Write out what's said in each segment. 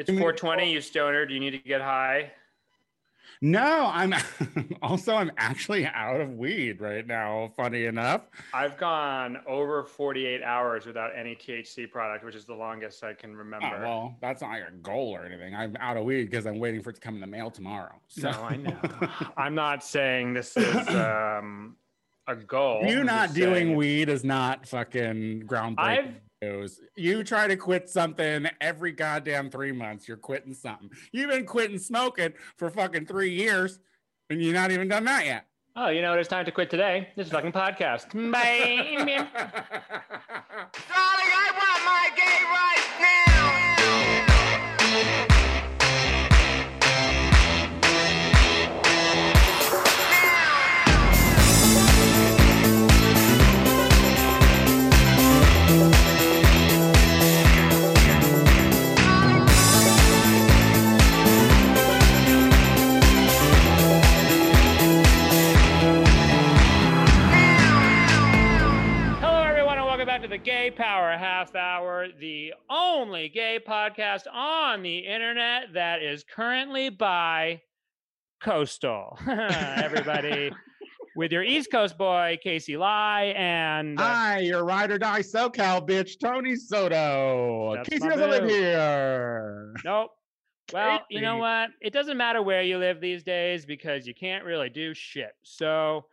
It's 420. You stoner. Do you need to get high? No, I'm also I'm actually out of weed right now. Funny enough. I've gone over 48 hours without any THC product, which is the longest I can Oh, remember. well, that's not a goal or anything. I'm out of weed because I'm waiting for it to come in the mail tomorrow. So No, I know. I'm not saying this is um, a goal. you I'm not doing weed is not fucking groundbreaking I've- news. You try to quit something every goddamn three months, you're quitting something. You've been quitting smoking for fucking three years, and you're not even done that yet. Oh, you know what? It's time to quit today. This is fucking podcast. Bye. Darling, I want my gay rights the Gay Power Half Hour, the only gay podcast on the internet that is currently by Coastal. Everybody, with your East Coast boy, Casey Lai, and uh, Hi, your ride or die SoCal bitch, Tony Soto. Casey doesn't live here. nope. Well, you know what? It doesn't matter where you live these days because you can't really do shit. So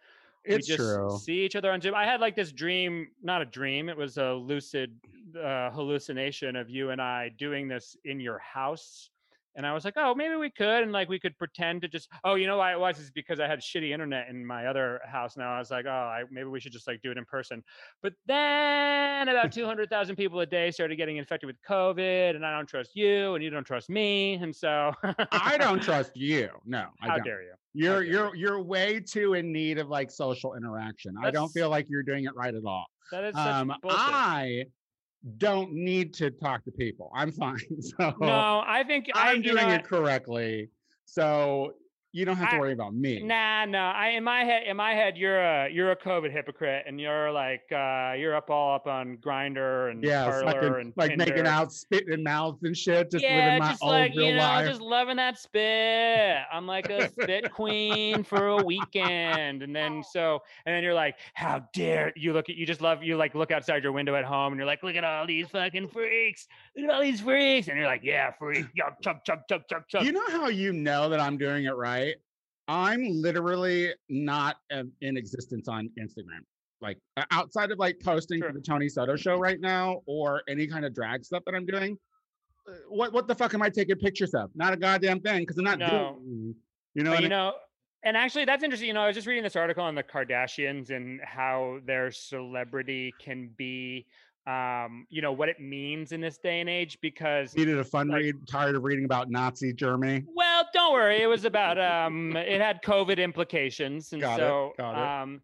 It's we just true. see each other on Zoom. I had like this dream, not a dream, it was a lucid uh, hallucination of you and I doing this in your house. And I was like, oh, maybe we could. And like we could pretend to just, oh, you know why it was? Is because I had shitty internet in my other house. Now I was like, oh, I, maybe we should just like do it in person. But then about 200,000 people a day started getting infected with COVID. And I don't trust you and you don't trust me. And so I don't trust you. No, I How don't. dare you? You're you're you're way too in need of like social interaction. I don't feel like you're doing it right at all. That is Um. I don't need to talk to people. I'm fine. So no, I think I, I'm know doing what? it correctly. So you don't have to I- worry about me. Nah, no. I in my head, in my head, you're a you're a COVID hypocrite, and you're like uh, you're up all up on Grindr and yeah, Parlor fucking, and like making out, spitting in mouth and shit, just yeah, living my just own like real you know, life. just loving that spit. I'm like a spit queen for a weekend, and then so, and then you're like, how dare you look at you just love you like look outside your window at home, and you're like, look at all these fucking freaks, look at all these freaks, and you're like, yeah, freak, yo, chug, chug, chug, chug, chug. you know how you know that I'm doing it right? I'm literally not um, in existence on Instagram. Like outside of like posting Sure. for the Tony Soto show right now or any kind of drag stuff that I'm doing. uh, What what the fuck am I taking pictures of? Not a goddamn thing because I'm not No. doing. You know, But you I- know, and actually, that's interesting. You know, I was just reading this article on the Kardashians and how their celebrity can be, um, you know, what it means in this day and age. Because, needed a fun like- read. Tired of reading about Nazi Germany. well, don't worry, it was about, um, it had COVID implications, and Got it, so, got it. um,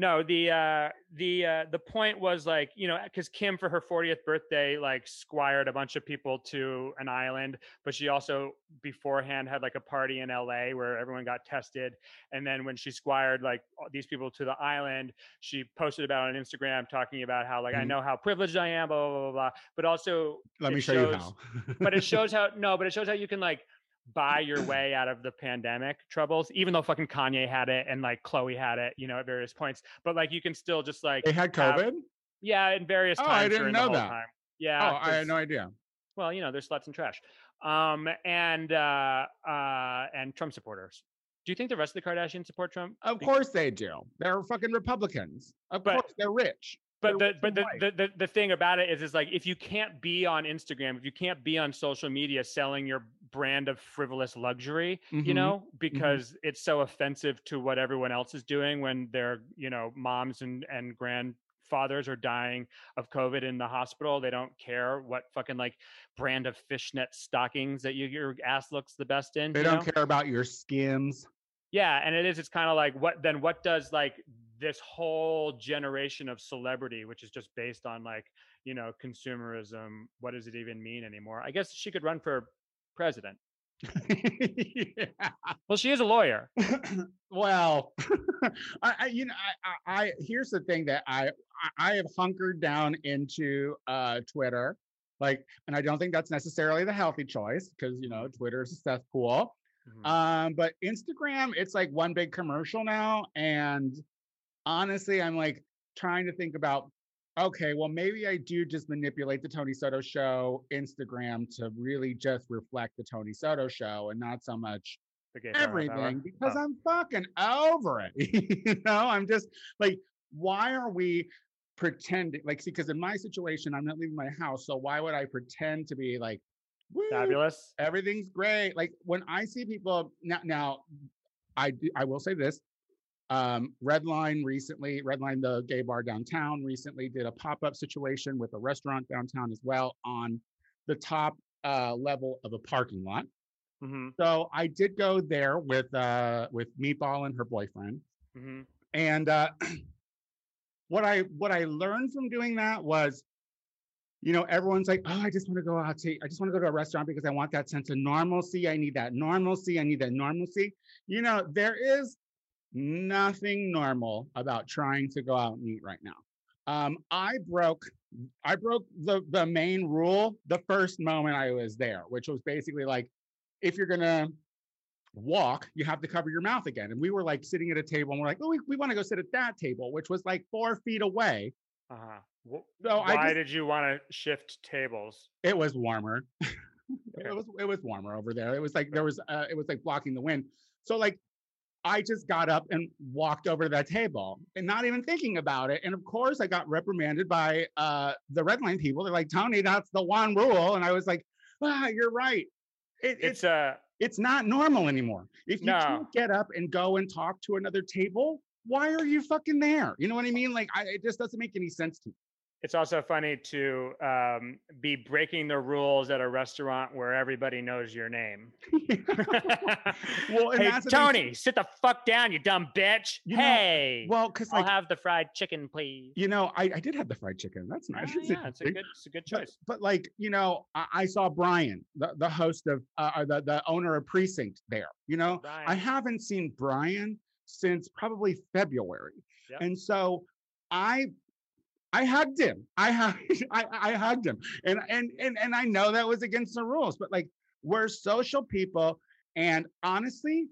no, the uh, the uh, the point was like you know because Kim for her 40th birthday like squired a bunch of people to an island, but she also beforehand had like a party in LA where everyone got tested, and then when she squired like these people to the island, she posted about on Instagram talking about how like I Mhm. know how privileged I am, blah blah blah blah, blah. but also Let me show you how. but it shows how no, but it shows how you can like buy your way out of the pandemic troubles, even though fucking Kanye had it and like Khloé had it, you know, at various points. But like you can still just like they had have- COVID. yeah, in various Oh, times I didn't know that. time. Oh, Yeah. I 'cause- had no idea. well, you know, they're sluts and trash. Um and uh uh and Trump supporters. Do you think the rest of the Kardashians support Trump? Of course they do. They're fucking Republicans. Of But- course they're rich. But the but the, the, the the thing about it is is like if you can't be on Instagram, if you can't be on social media selling your brand of frivolous luxury, you Mhm. know, because it's so offensive to what everyone else is doing when their, you know, moms and and grandfathers are dying of COVID in the hospital. They don't care what fucking like brand of fishnet stockings that you, your ass looks the best in. They you don't know? care about your skins. Yeah, and it is. It's kind of like what then? What does like this whole generation of celebrity, which is just based on like you know consumerism? What does it even mean anymore? I guess she could run for president. yeah. Well, she is a lawyer. well, I, I, you know, I, I, here's the thing that I, I, have hunkered down into uh, Twitter Like, and I don't think that's necessarily the healthy choice because you know Twitter is a cesspool. Mhm. Um, but Instagram, it's like one big commercial now. And honestly, I'm like trying to think about, okay, well, maybe I do just manipulate the Tony Soto show Instagram to really just reflect the Tony Soto show and not so much The gay power everything because Oh. I'm fucking over it. you know, I'm just like, why are we pretending? Like, see, because in my situation, I'm not leaving my house. So why would I pretend to be like, "Woo, fabulous. everything's great. Like when I see people now, now I I will say this. Um, Redline recently, Redline, the gay bar downtown, recently did a pop up situation with a restaurant downtown as well on the top uh, level of a parking lot. hmm So I did go there with uh, with Meatball and her boyfriend, hmm and uh, what I what I learned from doing that was, you know, everyone's like, oh, I just want to go out to, I just want to go to a restaurant because I want that sense of normalcy. I need that normalcy. I need that normalcy. You know, there is nothing normal about trying to go out and eat right now. Um, I broke, I broke the the main rule the first moment I was there, which was basically like, if you're gonna walk, you have to cover your mouth again. And we were like sitting at a table and we're like, oh, we, we want to go sit at that table, which was like four feet away. Uh-huh. Wh- So Why I just, did you want to shift tables? it was warmer. It was it was warmer over there. It was like there was uh, it was like blocking the wind. So like I just got up and walked over to that table and not even thinking about it. And of course I got reprimanded by uh the Redline people. They're like, Tony, that's the one rule. And I was like, ah, you're right. It, it's It's uh it's not normal anymore. If you No. can't get up and go and talk to another table, why are you fucking there? You know what I mean? Like, I, it just doesn't make any sense to me. It's also funny to um, be breaking the rules at a restaurant where everybody knows your name. Well, hey, that's the thing Tony, sit the fuck down, you dumb bitch. You know, hey, well, because I'll like have the fried chicken, please. you know, I, I did have the fried chicken. That's Ah, nice. yeah, it's a good, it's a good choice. but like you know, I, I saw Brian, the, the host of uh, the the owner of Precinct there. You know, I haven't seen Brian since probably February, Yep. and so I I hugged him. I hugged I, I hugged him, and and and and I know that was against the rules, but like we're social people, and honestly.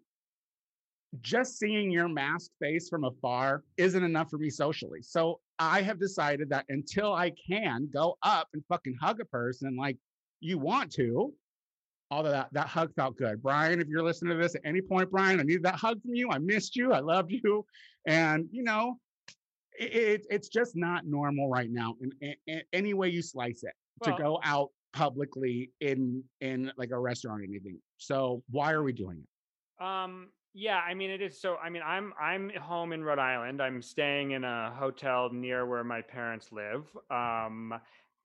Just seeing your masked face from afar isn't enough for me socially. So I have decided that until I can go up and fucking hug a person like you want to, although that, that hug felt good. Brian, if you're listening to this at any point, Brian, I needed that hug from you. I missed you. I loved you. And, you know, it, it, it's just not normal right now in, in, in any way you slice it to go out publicly in in like a restaurant or anything. So why are we doing it? Um, yeah, I mean it is so I mean I'm I'm home in Rhode Island. I'm staying in a hotel near where my parents live. Um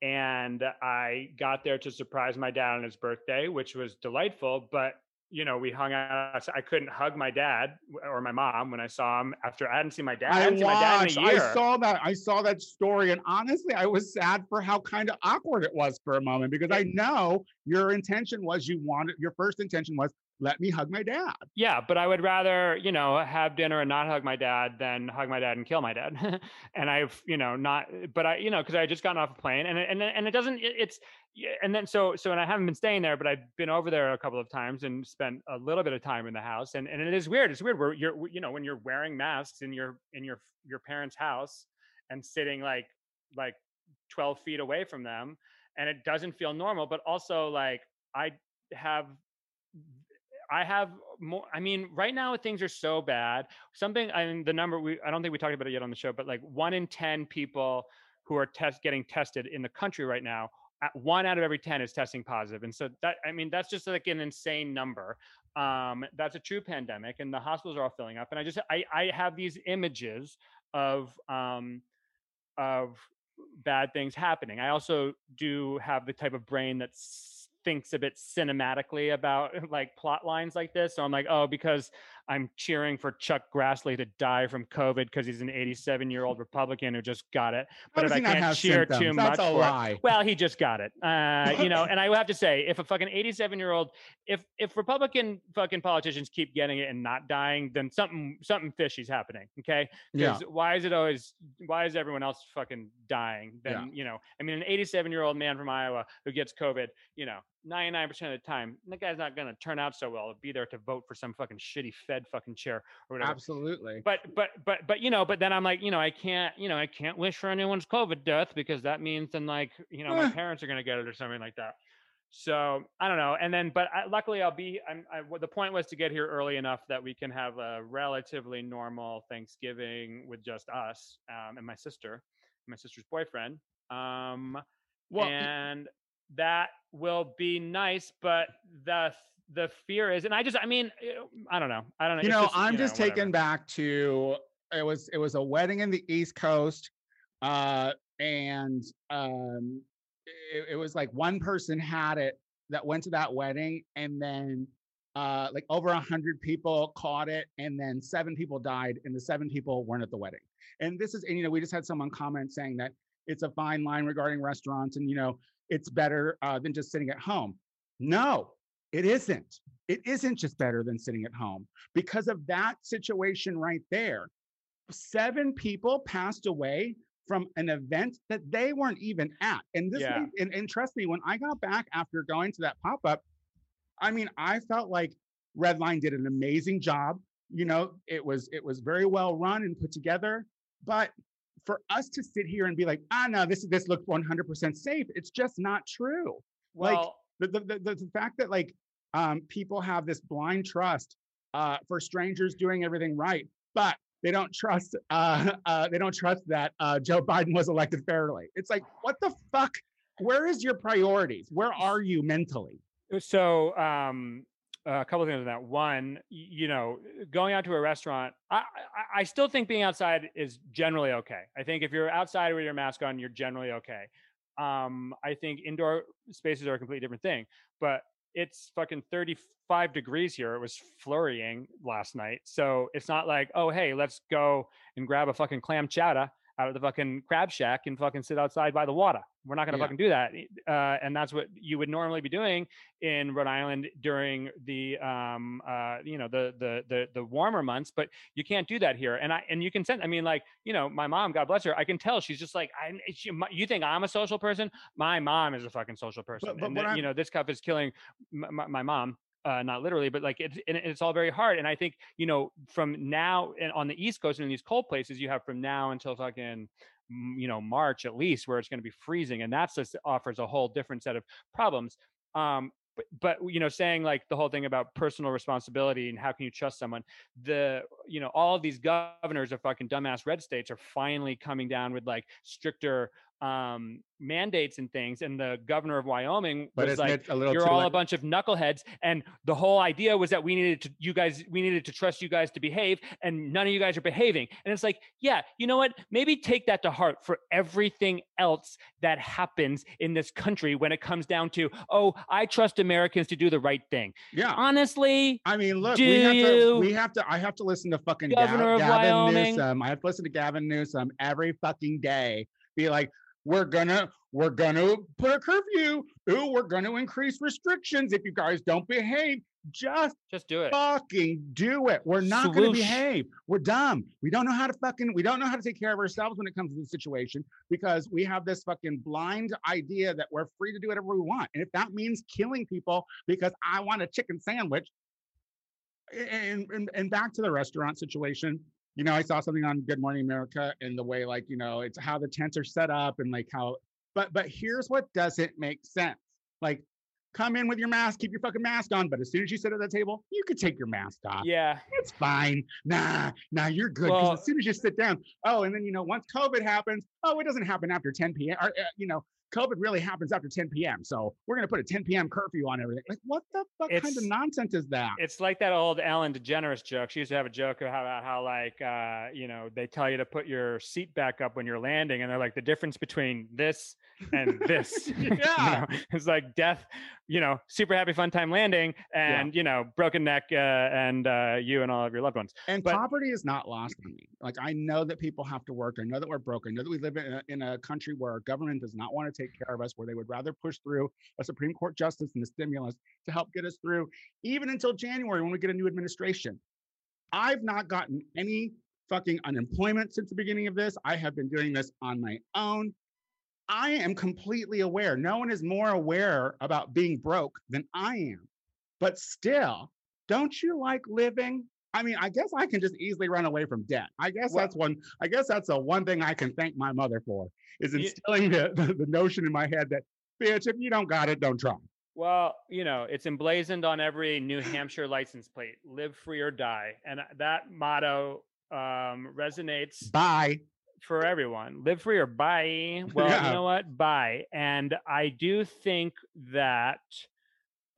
and I got there to surprise my dad on his birthday, which was delightful, but you know, we hung out. I couldn't hug my dad or my mom when I saw him after I hadn't seen my dad. I, I hadn't seen my dad in a year. I saw that. I saw that story, and honestly, I was sad for how kind of awkward it was for a moment because I know your intention was you wanted your first intention was let me hug my dad. Yeah, but I would rather, you know, have dinner and not hug my dad than hug my dad and kill my dad. and I've, you know, not, eh, but I, you know, because I just gotten off a plane and and and it doesn't, it's, and then so so and I haven't been staying there, but I've been over there a couple of times and spent a little bit of time in the house. And and it is weird. It's weird where you're, you know, when you're wearing masks in your in your your parents' house and sitting like like 12 feet away from them, and it doesn't feel normal. But also like I have I have more. I mean, right now things are so bad. Something. I mean, the number we. I don't think we talked about it yet on the show, but like one in ten people who are test getting tested in the country right now. One out of every ten is testing positive, and so that I mean that's just like an insane number. Um, that's a true pandemic, and the hospitals are all filling up. And I just I I have these images of um of bad things happening. I also do have the type of brain that s- thinks a bit cinematically about like plot lines like this. So I'm like, oh, because I'm cheering for Chuck Grassley to die from COVID because he's an 87 year old Republican who just got it. But if I can't cheer too symptoms? much That's a for it, lie. well, he just got it. Uh, you know, and I have to say, if a fucking 87 year old, if if Republican fucking politicians keep getting it and not dying, then something something fishy's happening. Okay, Yeah. because why is it always why is everyone else fucking dying? Then Yeah. you know, I mean, an 87 year old man from Iowa who gets COVID, you know, 99% of the time, the guy's not gonna turn out so well. Be there to vote for some fucking shitty Fed fucking chair or whatever Absolutely. but but but but you know but then i'm like you know i can't you know i can't wish for anyone's covid death because that means then like you know my Eh. parents are going to get it or something like that so i don't know and then but I, luckily i'll be i'm I, the point was to get here early enough that we can have a relatively normal thanksgiving with just us um, and my sister my sister's boyfriend um Well, and that will be nice but the the fear is and i just i mean eh, i don't know i don't know you it's know, just, I'm you know, just taken back to it was it was a wedding in the East Coast, uh, and um, it, it was like one person had it that went to that wedding, and then uh, like over a hundred people caught it, and then seven people died, and the seven people weren't at the wedding. And this is, and you know, we just had someone comment saying that it's a fine line regarding restaurants, and you know, it's better uh, than just sitting at home. No, it isn't. It isn't just better than sitting at home because of that situation right there. Seven people passed away from an event that they weren't even at. And this, Yeah. and, and trust me, when I got back after going to that pop up, I mean, I felt like Redline did an amazing job. You know, it was it was very well run and put together. But for us to sit here and be like, ah, no, this this looks 100% safe, it's just not true like, well the the, the, the fact that like um, people have this blind trust uh, for strangers doing everything right, but they don't trust uh, uh, they don't trust that uh, Joe Biden was elected fairly. It's like what the fuck? Where is your priorities? Where are you mentally? so um a couple of things on that. One you know going out to a restaurant I, I i still think being outside is generally okay. I think if you're outside with your mask on you're generally okay. Um i think indoor spaces are a completely different thing but it's fucking 35 degrees here. It was flurrying last night. So it's not like oh hey let's go and grab a fucking clam chowder out of the fucking crab shack and fucking sit outside by the water. We're not going to Yeah. fucking do that uh, and that's what you would normally be doing in Rhode Island during the um uh you know the the the the warmer months but you can't do that here and I and you can send I mean like you know my mom God bless her I can tell she's just like I she, my- you think I'm a social person? My mom is a fucking social person but and what that, you know this cup is killing my, my, my mom uh, not literally, but like it's it's all very hard. And I think you know from now and on the East Coast and in these cold places, you have from now until fucking mm, you know March at least, where it's going to be freezing, and that's just offers a whole different set of problems. Um, but, but you know saying like the whole thing about personal responsibility and how can you trust someone the you know all of these governors of fucking dumbass red states are finally coming down with like stricter um mandates and things and the governor of wyoming But was like you're all a bunch of knuckleheads and the whole idea was that we needed to you guys we needed to trust you guys to behave and none of you guys are behaving and it's like yeah you know what maybe take that to heart for everything else that happens in this country when it comes down to oh i trust americans to do the right thing Yeah. honestly I mean, look, we have to. We have to. I have to listen to fucking Governor Gavin Wyoming? Newsom. I have to listen to Gavin Newsom every fucking day. Be like, we're gonna, we're gonna put a curfew. Ooh, we're gonna increase restrictions if you guys don't behave. Just just do it fucking do it. We're not gonna behave. We're dumb. We don't know how to fucking. We don't know how to take care of ourselves when it comes to the situation because we have this fucking blind idea that we're free to do whatever we want. And if that means killing people because I want a chicken sandwich, and, and and back to the restaurant situation you know i saw something on good morning america and the way like you know it's how the tents are set up and like how but but here's what doesn't make sense. Like come in with your mask keep your fucking mask on but as soon as you sit at the table you could take your mask off. Yeah. It's fine. Nah nah you're good Well- as soon as you sit down oh and then you know once covid happens oh it doesn't happen after 10 p.m or, uh, you know COVID really happens after 10 p.m. So we're gonna put a 10 p.m. curfew on everything. Like, what the fuck kind of nonsense is that? It's like that old Ellen DeGeneres joke. She used to have a joke about how, how like, uh, you know, they tell you to put your seat back up when you're landing, and they're like, the difference between this and this. you know, it's like death, you know, super happy fun time landing, and you know, broken neck, uh, and uh, you and all of your loved ones. And But- poverty is not lost on me. Like I know that people have to work. I know that we're broke. I know that we live in a, in a country where our government does not want to take care of us, where they would rather push through a Supreme Court justice and the stimulus to help get us through, even until January when we get a new administration. I've not gotten any fucking unemployment since the beginning of this. I have been doing this on my own. I am completely aware. No one is more aware about being broke than I am. But still, don't you like living? I mean, I guess I can just easily run away from debt. I guess Well- that's one. I guess that's the one thing I can thank my mother for is instilling the, the, the notion in my head that, bitch, if you don't got it, don't try. Well, you know, it's emblazoned on every New Hampshire license plate: "Live free or die," and uh, that motto um, resonates Bye. For everyone. Live free or bye. Well, Yeah. you know what? Bye. And I do think that,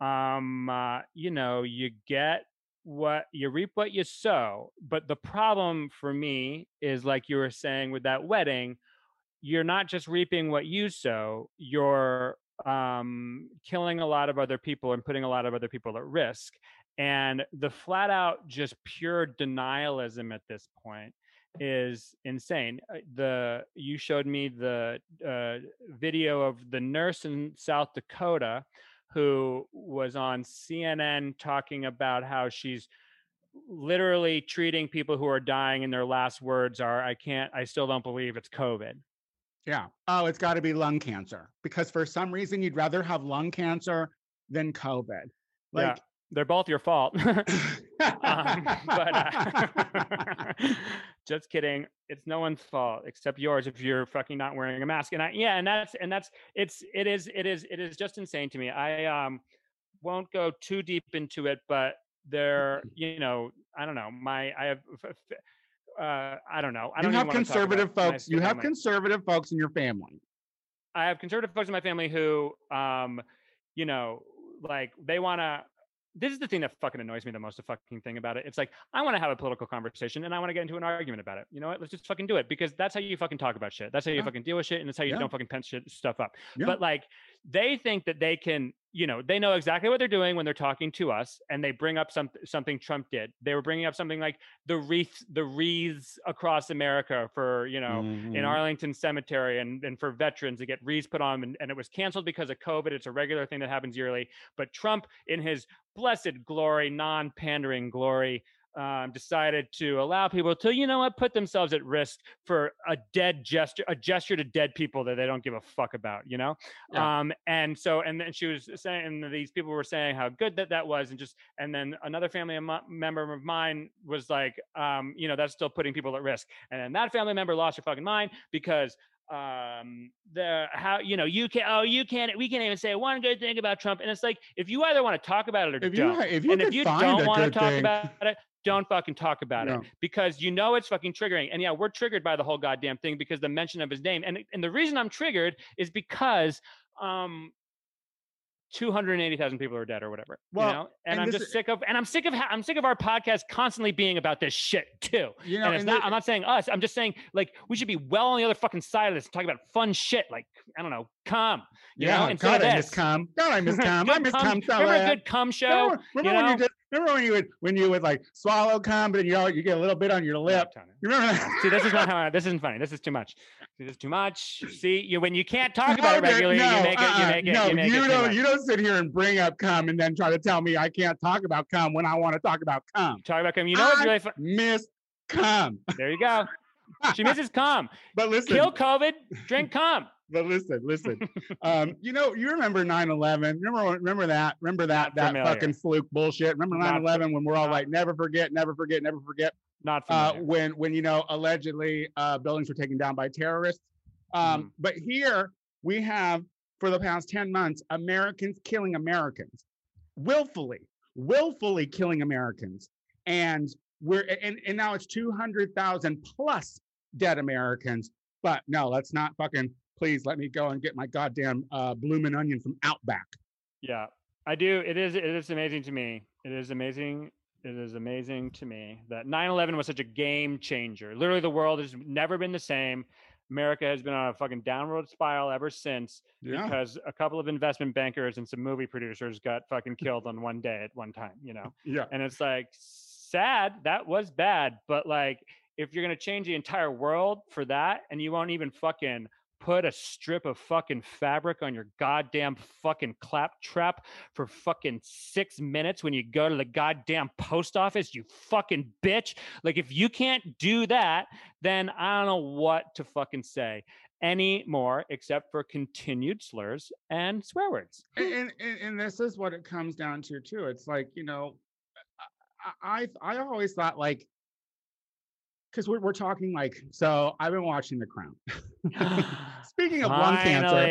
um, uh, you know, you get what you reap what you sow. But the problem for me is like you were saying with that wedding, you're not just reaping what you sow. You're um, killing a lot of other people and putting a lot of other people at risk. And the flat out, just pure denialism at this point is insane. Uh, The you showed me the uh, video of the nurse in South Dakota who was on CNN talking about how she's literally treating people who are dying and their last words are I can't I still don't believe it's COVID. Yeah. Oh, it's got to be lung cancer because for some reason you'd rather have lung cancer than COVID. yeah, they're both your fault. um, but uh, just kidding. It's no one's fault except yours if you're fucking not wearing a mask. And I, yeah, and that's and that's it's it is it is it is just insane to me. I um won't go too deep into it, but there, you know, I don't know. My I have. Uh, I don't know. I you don't have talk about conservative folks. You have family. conservative folks in your family. I have conservative folks in my family who, um, you know, like they want to. This is the thing that fucking annoys me the most. The fucking thing about it. It's like I want to have a political conversation and I want to get into an argument about it. You know what? Let's just fucking do it because that's how you fucking talk about shit. That's how you Yeah. fucking deal with shit, and that's how you Yeah. don't fucking pen shit stuff up. Yeah. But like, they think that they can. You know, they know exactly what they're doing when they're talking to us, and they bring up some something Trump did. They were bringing up something like the wreath, the wreaths across America for you know in Mhm. Arlington Cemetery and, and for veterans to get wreaths put on, and, and it was canceled because of COVID. It's a regular thing that happens yearly. But Trump, in his blessed glory, non pandering glory, um, decided to allow people to, you know what, put themselves at risk for a dead gesture, a gesture to dead people that they don't give a fuck about, you know? Yeah. Um, and so, and then she was saying, and these people were saying how good that that was, and just, and then another family member of mine was like, um, you know, that's still putting people at risk. And then that family member lost her fucking mind because um the how you know you can oh you can't we can't even say one good thing about Trump and it's like if you either want to talk about it or If you don't ha- if you and if you don't want to talk thing- about it don't fucking talk about Yeah. it because you know it's fucking triggering and yeah we're triggered by the whole goddamn thing because the mention of his name and and the reason I'm triggered is because um 280,000 people are dead or whatever Well, you know and, and I'm just is- sick of and I'm sick of I'm sick of our podcast constantly being about this shit too You know, and it's and not, the- I'm not saying us. I'm just saying like we should be well on the other fucking side of this and talk about fun shit. Like I don't know, cum. You yeah, know, God, I miss cum. God, I miss cum. I miss cum- cum. Remember a good cum show? Remember, remember you when you did? Remember when you would when you would like swallow cum, but you know you get a little bit on your lip. Tony. You remember that? See, this is not how. I, this isn't funny. This is too much. See, this is too much. See, you when you can't talk about it regularly, no, you make it. You uh-uh, make it. no, you make it too don't. You don't sit here and bring up cum and then try to tell me I can't talk about cum when I want to talk about cum. talk about cum. You know what's really fun? Miss cum. There you go. She misses cum. But listen, Kill COVID. Drink cum. But listen, listen. um, you know, you remember 9-11. Remember remember that? Remember that that familiar. fucking fluke bullshit. Remember Not 9-11 when we're all not- like, never forget, never forget, never forget. Not uh, when when you know allegedly uh, buildings were taken down by terrorists. Um, Mm-hmm. But here we have for the past ten months Americans killing Americans, willfully, willfully killing Americans, and we're and and now it's two hundred thousand plus dead Americans. But no, let's not fucking please let me go and get my goddamn uh, bloomin' onion from Outback. Yeah, I do. It is. It is amazing to me. It is amazing. It is amazing to me that 9/11 was such a game changer. Literally, the world has never been the same. America has been on a fucking downward spiral ever since Yeah. because a couple of investment bankers and some movie producers got fucking killed on one day at one time. You know, Yeah. and it's like sad. That was bad, but like if you're gonna change the entire world for that, and you won't even fucking put a strip of fucking fabric on your goddamn fucking claptrap for fucking six minutes when you go to the goddamn post office, you fucking bitch. Like if you can't do that, then I don't know what to fucking say anymore except for continued slurs and swear words. and, and and this is what it comes down to too. It's like you know, I I, I always thought like, because we're we're talking like, so I've been watching The Crown. Speaking of lung cancer,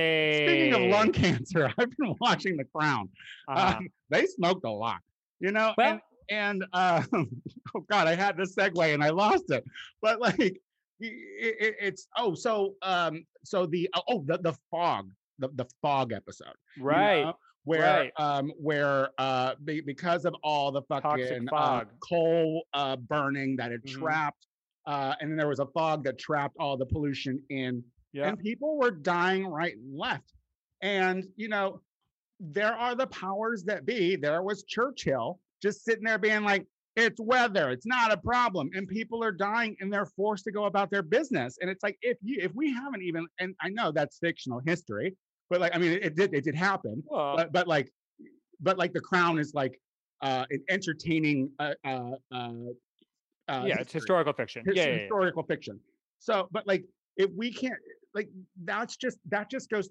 speaking of lung cancer, I've been watching The Crown. Uh-huh. Um, they smoked a lot, you know. Well- and and uh, oh god, I had this segue and I lost it. But like, i- i- i- it's oh so um so the oh the the fog the the fog episode you right. know, where right. um where uh be, because of all the fucking uh, fog. coal uh burning that had Mhm. trapped uh and then there was a fog that trapped all the pollution in Yeah. and people were dying right and left. And you know there are the powers that be. There was churchill just sitting there being like it's weather. It's not a problem. And people are dying and they're forced to go about their business. And it's like if you if we haven't even and i know that's fictional history but like i mean it, did it did happen. Well, but but like but like the crown is like uh an entertaining uh uh, uh, yeah, it's historical fiction. his- Yeah, yeah, yeah. historical fiction. So, but like, if we can't, like, that's just that just goes.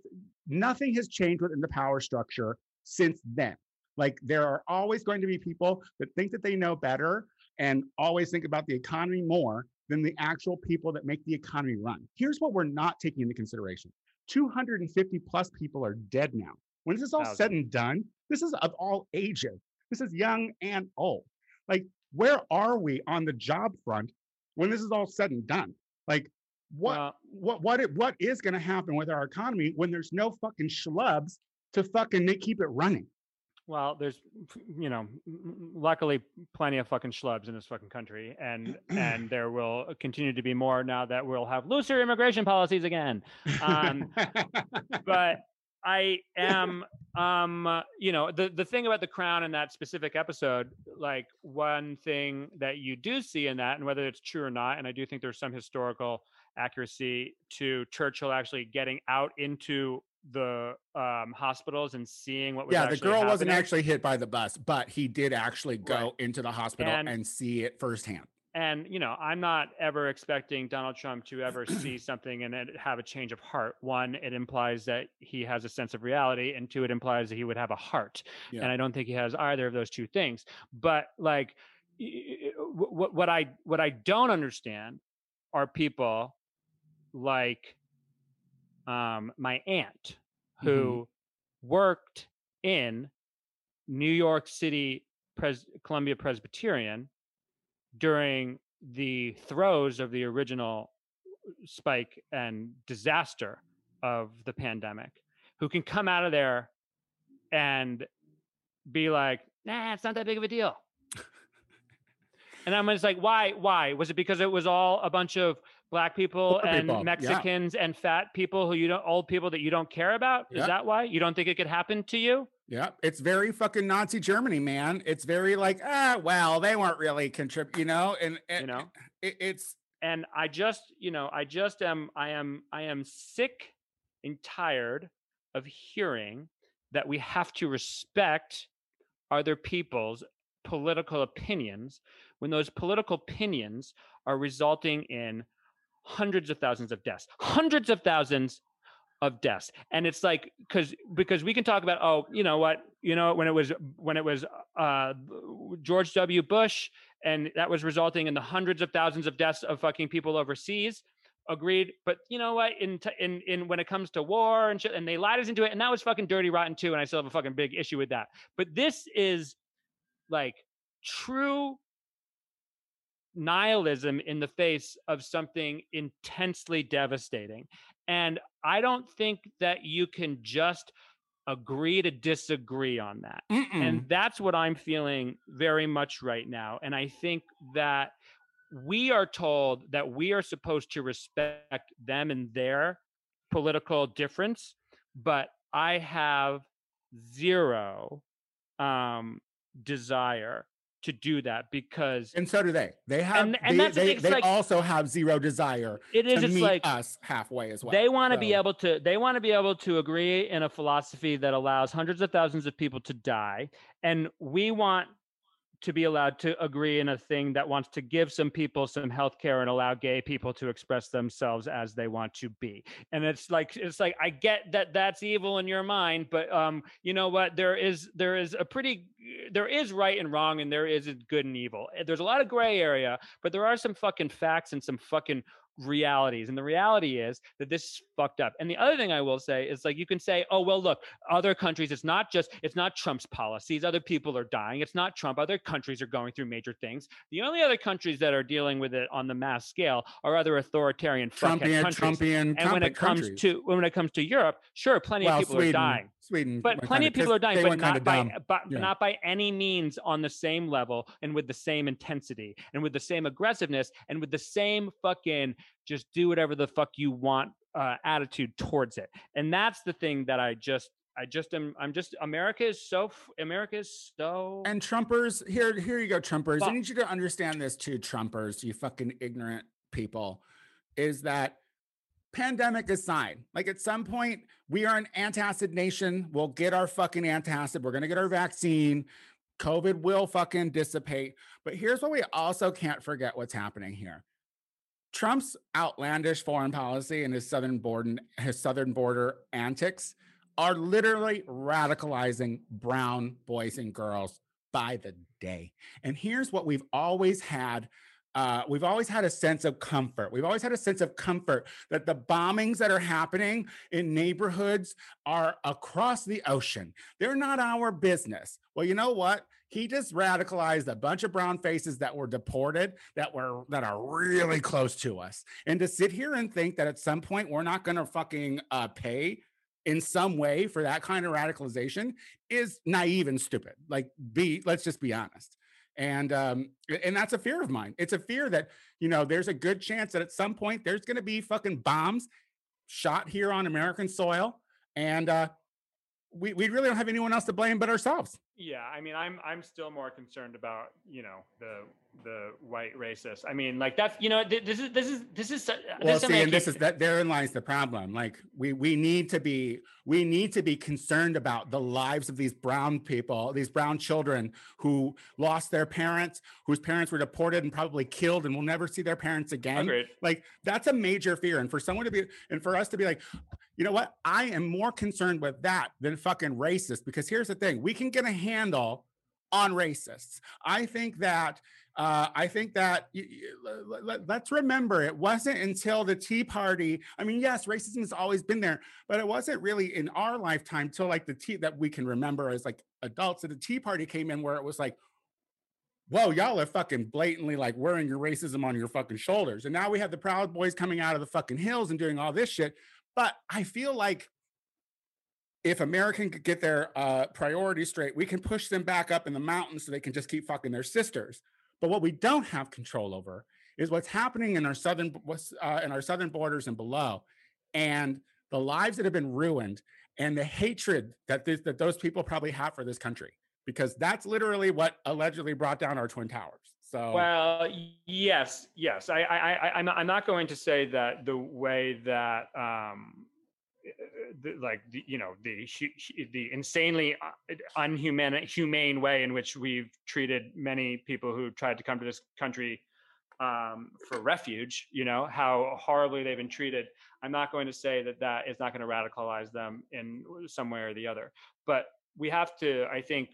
Nothing has changed within the power structure since then. Like, there are always going to be people that think that they know better and always think about the economy more than the actual people that make the economy run. Here's what we're not taking into consideration: 250 plus people are dead now. When this is all said and done, this is of all ages. This is young and old. Like, where are we on the job front when this is all said and done? Like, what Well- what what it, what is going to happen with our economy when there's no fucking schlubs to fucking make, keep it running? Well, there's, you know, luckily plenty of fucking schlubs in this fucking country, and and there will continue to be more now that we'll have looser immigration policies again. Um, but I am, um, uh, you know, the the thing about the crown in that specific episode, like one thing that you do see in that, and whether it's true or not, and I do think there's some historical accuracy to Churchill actually getting out into the um, hospitals and seeing what was yeah, the girl wasn't actually hit by the bus, but he did actually go Right. into the hospital And- and, see it firsthand. And you know i'm not ever expecting donald trump to ever see something and have a change of heart. One it implies that he has a sense of reality and two it implies that he would have a heart. Yeah. and i don't think he has either of those two things. But like what, what i what i don't understand are people like um my aunt who worked in new york city Pres- columbia presbyterian during the throes of the original uh, spike and disaster of the pandemic who can come out of there and be like nah it's not that big of a deal. And i'm just like why why? Was it because it was all a bunch of black people Poor and people, yeah. mexicans and fat people who you don't old people that you don't care about? Is that why? You don't think it could happen to you Yeah, it's very fucking Nazi Germany, man. It's very like, ah, well, they weren't really contrib, you know, and, and know? it, it's and i just you know i just am i am i am sick and tired of hearing that we have to respect other people's political opinions when those political opinions are resulting in hundreds of thousands of deaths hundreds of thousands of deaths and it's like because because we can talk about oh you know what you know when it was when it was uh george w. Bush and that was resulting in the hundreds of thousands of deaths of fucking people overseas agreed but you know what in t- in in when it comes to war and shit and they lied us into it and that was fucking dirty rotten too and i still have a fucking big issue with that but this is like true nihilism in the face of something intensely devastating And I don't think that you can just agree to disagree on that. Mm-mm. And that's what I'm feeling very much right now. And I think that we are told that we are supposed to respect them and their political difference, but I have zero um, desire to do that because and so do they. They have. And- and they that's the they, thing, it's they like- also have zero desire it is to it's meet like us halfway as well. they want to be able to they want to be able to agree in a philosophy that allows hundreds of thousands of people to die and we want to be allowed to agree in a thing that wants to give some people some health care and allow gay people to express themselves as they want to be. And it's like it's like i get that that's evil in your mind but um you know what? There is there is a pretty there is right and wrong and there is good and evil. There's a lot of gray area but there are some fucking facts and some fucking realities and the reality is that this is fucked up and the other thing i will say is like you can say oh well look other countries it's not just it's not trump's policies other people are dying it's not trump other countries are going through major things the only other countries that are dealing with it on the mass scale are other authoritarian Trumpian, countries Trumpian, and when it comes countries. to when it comes to europe sure plenty well, of people Sweden, are dying Sweden, but plenty kinda- people are dying, but not by, but Yeah. not by any means on the same level and with the same intensity and with the same aggressiveness and with the same fucking just do whatever the fuck you want uh, attitude towards it. And that's the thing that I just, I just am, I'm just, America is so, America is so. And Trumpers, here, here you go, Trumpers. I need you to understand this too, Trumpers, you fucking ignorant people, is that pandemic aside, like at some point, we are an antacid nation. We'll get our fucking antacid. We're gonna get our vaccine. COVID will fucking dissipate. But here's what we also can't forget what's happening here. Trump's outlandish foreign policy and his southern border his southern border antics are literally radicalizing brown boys and girls by the day. And here's what we've always had. Uh, we've always had a sense of comfort. We've always had a sense of comfort that the bombings that are happening in neighborhoods are across the ocean. They're not our business. Well, you know what? He just radicalized a bunch of brown faces that were deported that were that are really close to us. And to sit here and think that at some point we're not going to fucking uh, pay in some way for that kind of radicalization is naive and stupid. Like, be let's just be honest. And um, and that's a fear of mine. It's a fear that you know there's a good chance that at some point there's going to be fucking bombs shot here on American soil, and uh, we we really don't have anyone else to blame but ourselves. Yeah, I mean, I'm I'm still more concerned about you know the the white racist. I mean, like that's you know th- this is this is this is this Well, is see, and this is that therein lies the problem. Like we we need to be we need to be concerned about the lives of these brown people, these brown children who lost their parents, whose parents were deported and probably killed, and will never see their parents again. Agreed. Like that's a major fear. And for someone to be and for us to be like, you know what? I am more concerned with that than fucking racist because here's the thing: we can get a handle on racists. I think that uh, I think that y- y- let, us remember it wasn't until the Tea Party. I mean, yes, racism has always been there, but it wasn't really in our lifetime till like the tea that we can remember as like adults that the Tea Party came in where it was like, whoa, y'all are fucking blatantly like wearing your racism on your fucking shoulders. And now we have the Proud Boys coming out of the fucking hills and doing all this shit. But I feel like if American could get their uh, priorities straight, we can push them back up in the mountains so they can just keep fucking their sisters. But what we don't have control over is what's happening in our southern uh, in our southern borders and below, and the lives that have been ruined, and the hatred that this, that those people probably have for this country, because that's literally what allegedly brought down our twin towers. So Well, yes, yes. I, I, I, I'm, not- I'm not going to say that the way that, um, the, like the, you know the the insanely uh, unhuman humane way in which we've treated many people who tried to come to this country um, for refuge. You know how horribly they've been treated. I'm not going to say that that is not going to radicalize them in some way or the other, but we have to, I think,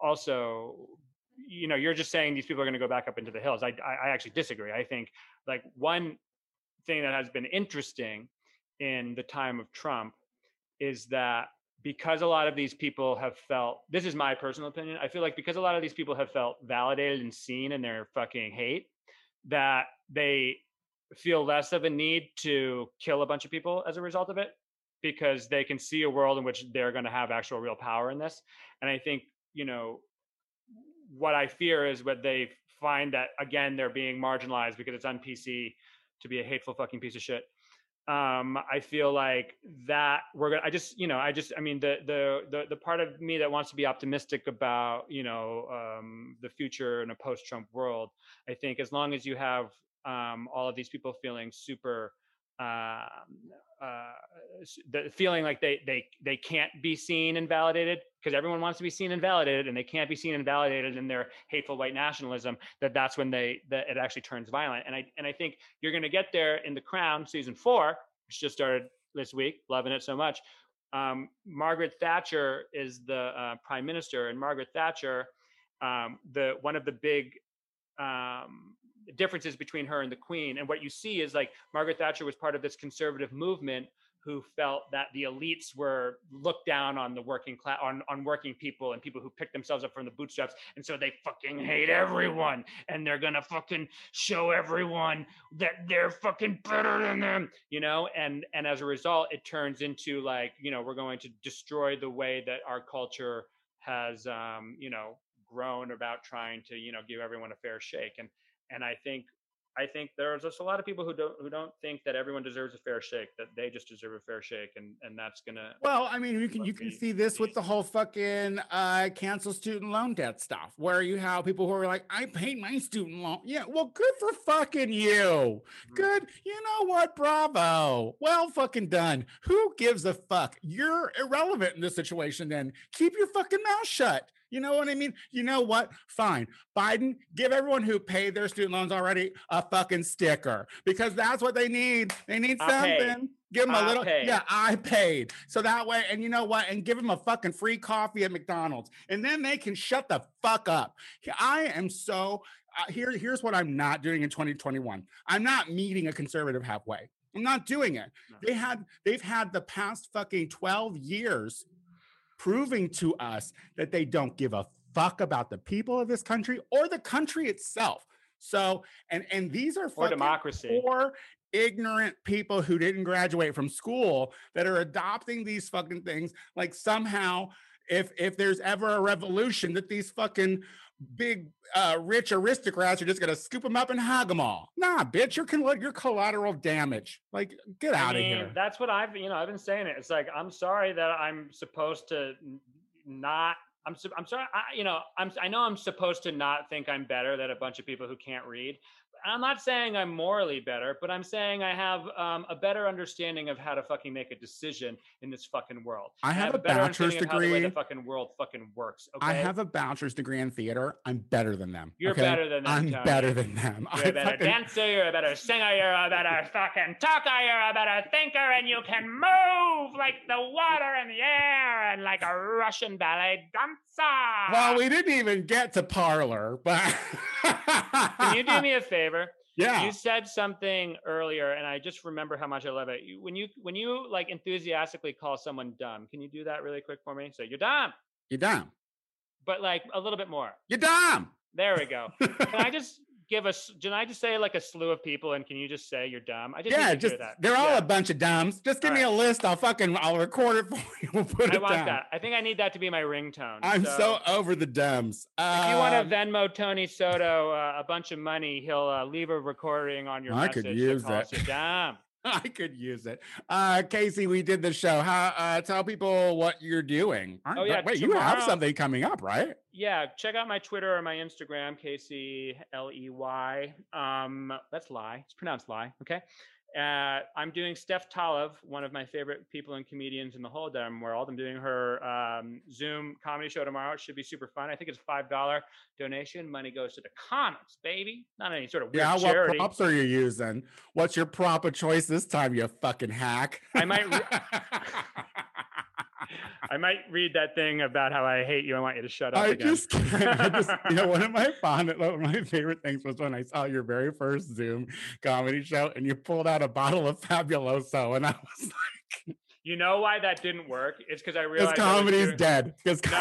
also you know you're just saying these people are going to go back up into the hills I i actually disagree i think like one thing that has been interesting in the time of trump is that because a lot of these people have felt this is my personal opinion i feel like because a lot of these people have felt validated and seen in their fucking hate that they feel less of a need to kill a bunch of people as a result of it because they can see a world in which they're going to have actual real power in this. And I think, you know, what I fear is what they find that again they're being marginalized because it's on PC to be a hateful fucking piece of shit. Um, I feel like that we're gonna. I just, you know, I just, I mean, the the the the part of me that wants to be optimistic about, you know, um, the future in a post-Trump world. I think as long as you have um, all of these people feeling super uh, the feeling like they they they can't be seen and validated because everyone wants to be seen and validated and they can't be seen and validated in their hateful white nationalism that that's when they that it actually turns violent. And i and i think you're going to get there in the crown season four which just started this week loving it so much. Um, margaret thatcher is the uh, prime minister and margaret thatcher um, the one of the big um, differences between her and the queen. And what you see is like margaret thatcher was part of this conservative movement who felt that the elites were looked down on the working class on, on working people and people who picked themselves up from the bootstraps. And so they fucking hate everyone. And they're gonna fucking show everyone that they're fucking better than them you know? And and as a result it turns into like you know we're going to destroy the way that our culture has um you know grown about trying to you know give everyone a fair shake. And and I think I think there's just a lot of people who don't who don't think that everyone deserves a fair shake, that they just deserve a fair shake, and and that's gonna. Well, I mean, you can you can be- see this with the whole fucking uh cancel student loan debt stuff, where you have people who are like, I paid my student loan. Yeah, well, good for fucking you. Mhm. Good. You know what? Bravo. Well fucking done. Who gives a fuck? You're irrelevant in this situation. Then keep your fucking mouth shut. You know what I mean? You know what? Fine. Biden, give everyone who paid their student loans already a fucking sticker because that's what they need. They need something. Give them a I little. paid. Yeah, I paid. So that way, and you know what? And give them a fucking free coffee at McDonald's, and then they can shut the fuck up. I am so. Uh, here, here's what I'm not doing in 2021. I'm not meeting a conservative halfway. I'm not doing it. No. They had, they've had the past fucking 12 years proving to us that they don't give a fuck about the people of this country or the country itself. So, and and these are for democracy. or ignorant people who didn't graduate from school that are adopting these fucking things. Like somehow, if if there's ever a revolution, that these fucking big uh rich aristocrats are just gonna scoop them up and hog them all. Nah, bitch, you're you're collateral damage. Like, get out I of here. That's what I've you know I've been saying it. It's like I'm sorry that I'm supposed to not. I'm I'm sorry. I, you know I'm I know I'm supposed to not think I'm better than a bunch of people who can't read. I'm not saying I'm morally better, but I'm saying I have um, a better understanding of how to fucking make a decision in this fucking world. I have a better bachelor's understanding of how the way degree. the fucking world fucking works. Okay, I have a bachelor's degree in theater. I'm better than them. You're okay? better than them. I'm Tony. better than them. You're I a better fucking- dancer, you're a better singer, you're a better fucking talker, you're a better thinker, and you can move like the water and the air and like a Russian ballet dancer. Well, we didn't even get to Parler, but can you do me a favor? Yeah. You said something earlier, and I just remember how much I love it. You, when you when you like enthusiastically call someone dumb, can you do that really quick for me? So you're dumb, You're dumb. but like a little bit more. You're dumb. There we go. Can I just give us? Can I just say like a slew of people, and can you just say you're dumb? I just yeah, need to just they're all Yeah. a bunch of dumbs. Just give All me right. a list. I'll fucking I'll record it for you. We'll put I it want down. that. I think I need that to be my ringtone. I'm so, over the dumbs. If you want Um, to Venmo Tony Soto uh, a bunch of money, he'll uh, leave a recording on your I message. could use that. you dumb. I could use it. Uh Casey, we did the show. How uh tell people what you're doing. Aren't- Oh, yeah, wait, you have something coming up, right? Yeah, check out my Twitter or my Instagram, Casey L E Y. Um, that's lie. It's pronounced lie. Okay. Uh, I'm doing Steph Tolev, one of my favorite people and comedians in the whole damn world. I'm doing her um, Zoom comedy show tomorrow. It should be super fun. I think it's a five dollar donation. Money goes to the comics, baby, not any sort of weird Yeah, what charity. props are you using? What's your prop of choice this time, you fucking hack? I might re- I might read that thing about how I hate you. I want you to shut up I again. just, I just, you know, one of my fond, one of my favorite things was when I saw your very first Zoom comedy show and you pulled out a bottle of Fabuloso, and I was like, You know why that didn't work? It's because I realized comedy's doing- dead. Because No,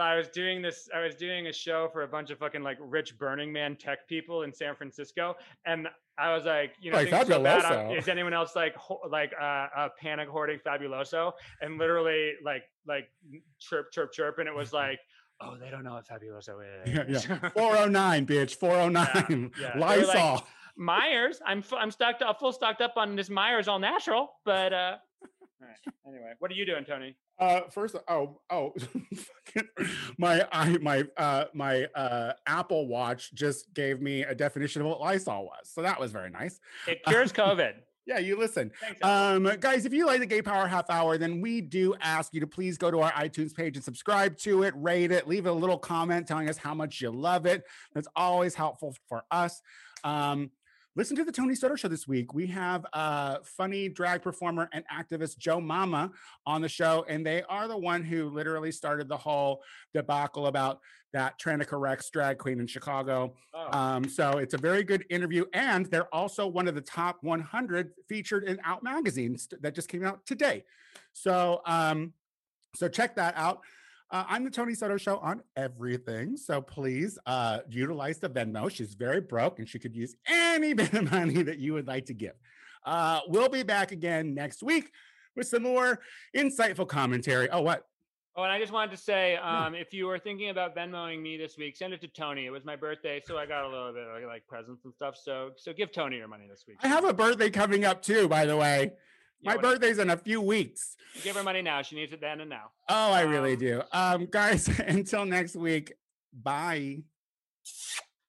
I was doing this. I was doing a show for a bunch of fucking like rich Burning Man tech people in San Francisco, and I was like, you know, Like so bad, I'm- is anyone else like ho- like uh, uh, panic hoarding Fabuloso? And literally like like chirp chirp chirp, and it was like, oh, they don't know what Fabuloso is. Yeah, yeah. 409, bitch. 409. yeah. They were like- Lysol. Myers, I'm fu- I'm stocked up, full stocked up on this Myers all natural, but uh. All right. Anyway, what are you doing, Tony? Uh, first, oh, oh, my, I, my, uh, my, uh, Apple Watch just gave me a definition of what Lysol was, so that was very nice. It cures COVID. Yeah, you listen. Thanks. Um, guys, if you like the Gay Power Half Hour, then we do ask you to please go to our iTunes page and subscribe to it, rate it, leave a little comment telling us how much you love it. That's always helpful for us. Um, listen to the Tony Soto Show this week. We have uh, funny drag performer and activist Joe Mama on the show, and they are the one who literally started the whole debacle about that Trannika Rex drag queen in Chicago. Oh. Um, so it's a very good interview, and they're also one of the top 100 featured in Out magazines that just came out today. So, um, so check that out. Uh, I'm the Tony Soto Show on everything, so please uh, utilize the Venmo. She's very broke, and she could use any bit of money that you would like to give. Uh, we'll be back again next week with some more insightful commentary. Oh, what? Oh, and I just wanted to say, um, if you were thinking about Venmoing me this week, send it to Tony. It was my birthday, so I got a little bit of like presents and stuff. So, so give Tony your money this week. I have a birthday coming up too, by the way. Yeah, My birthday's in a few weeks. Give her money now. She needs it then and now. Oh, I really Um, do. Um, guys, until next week, bye.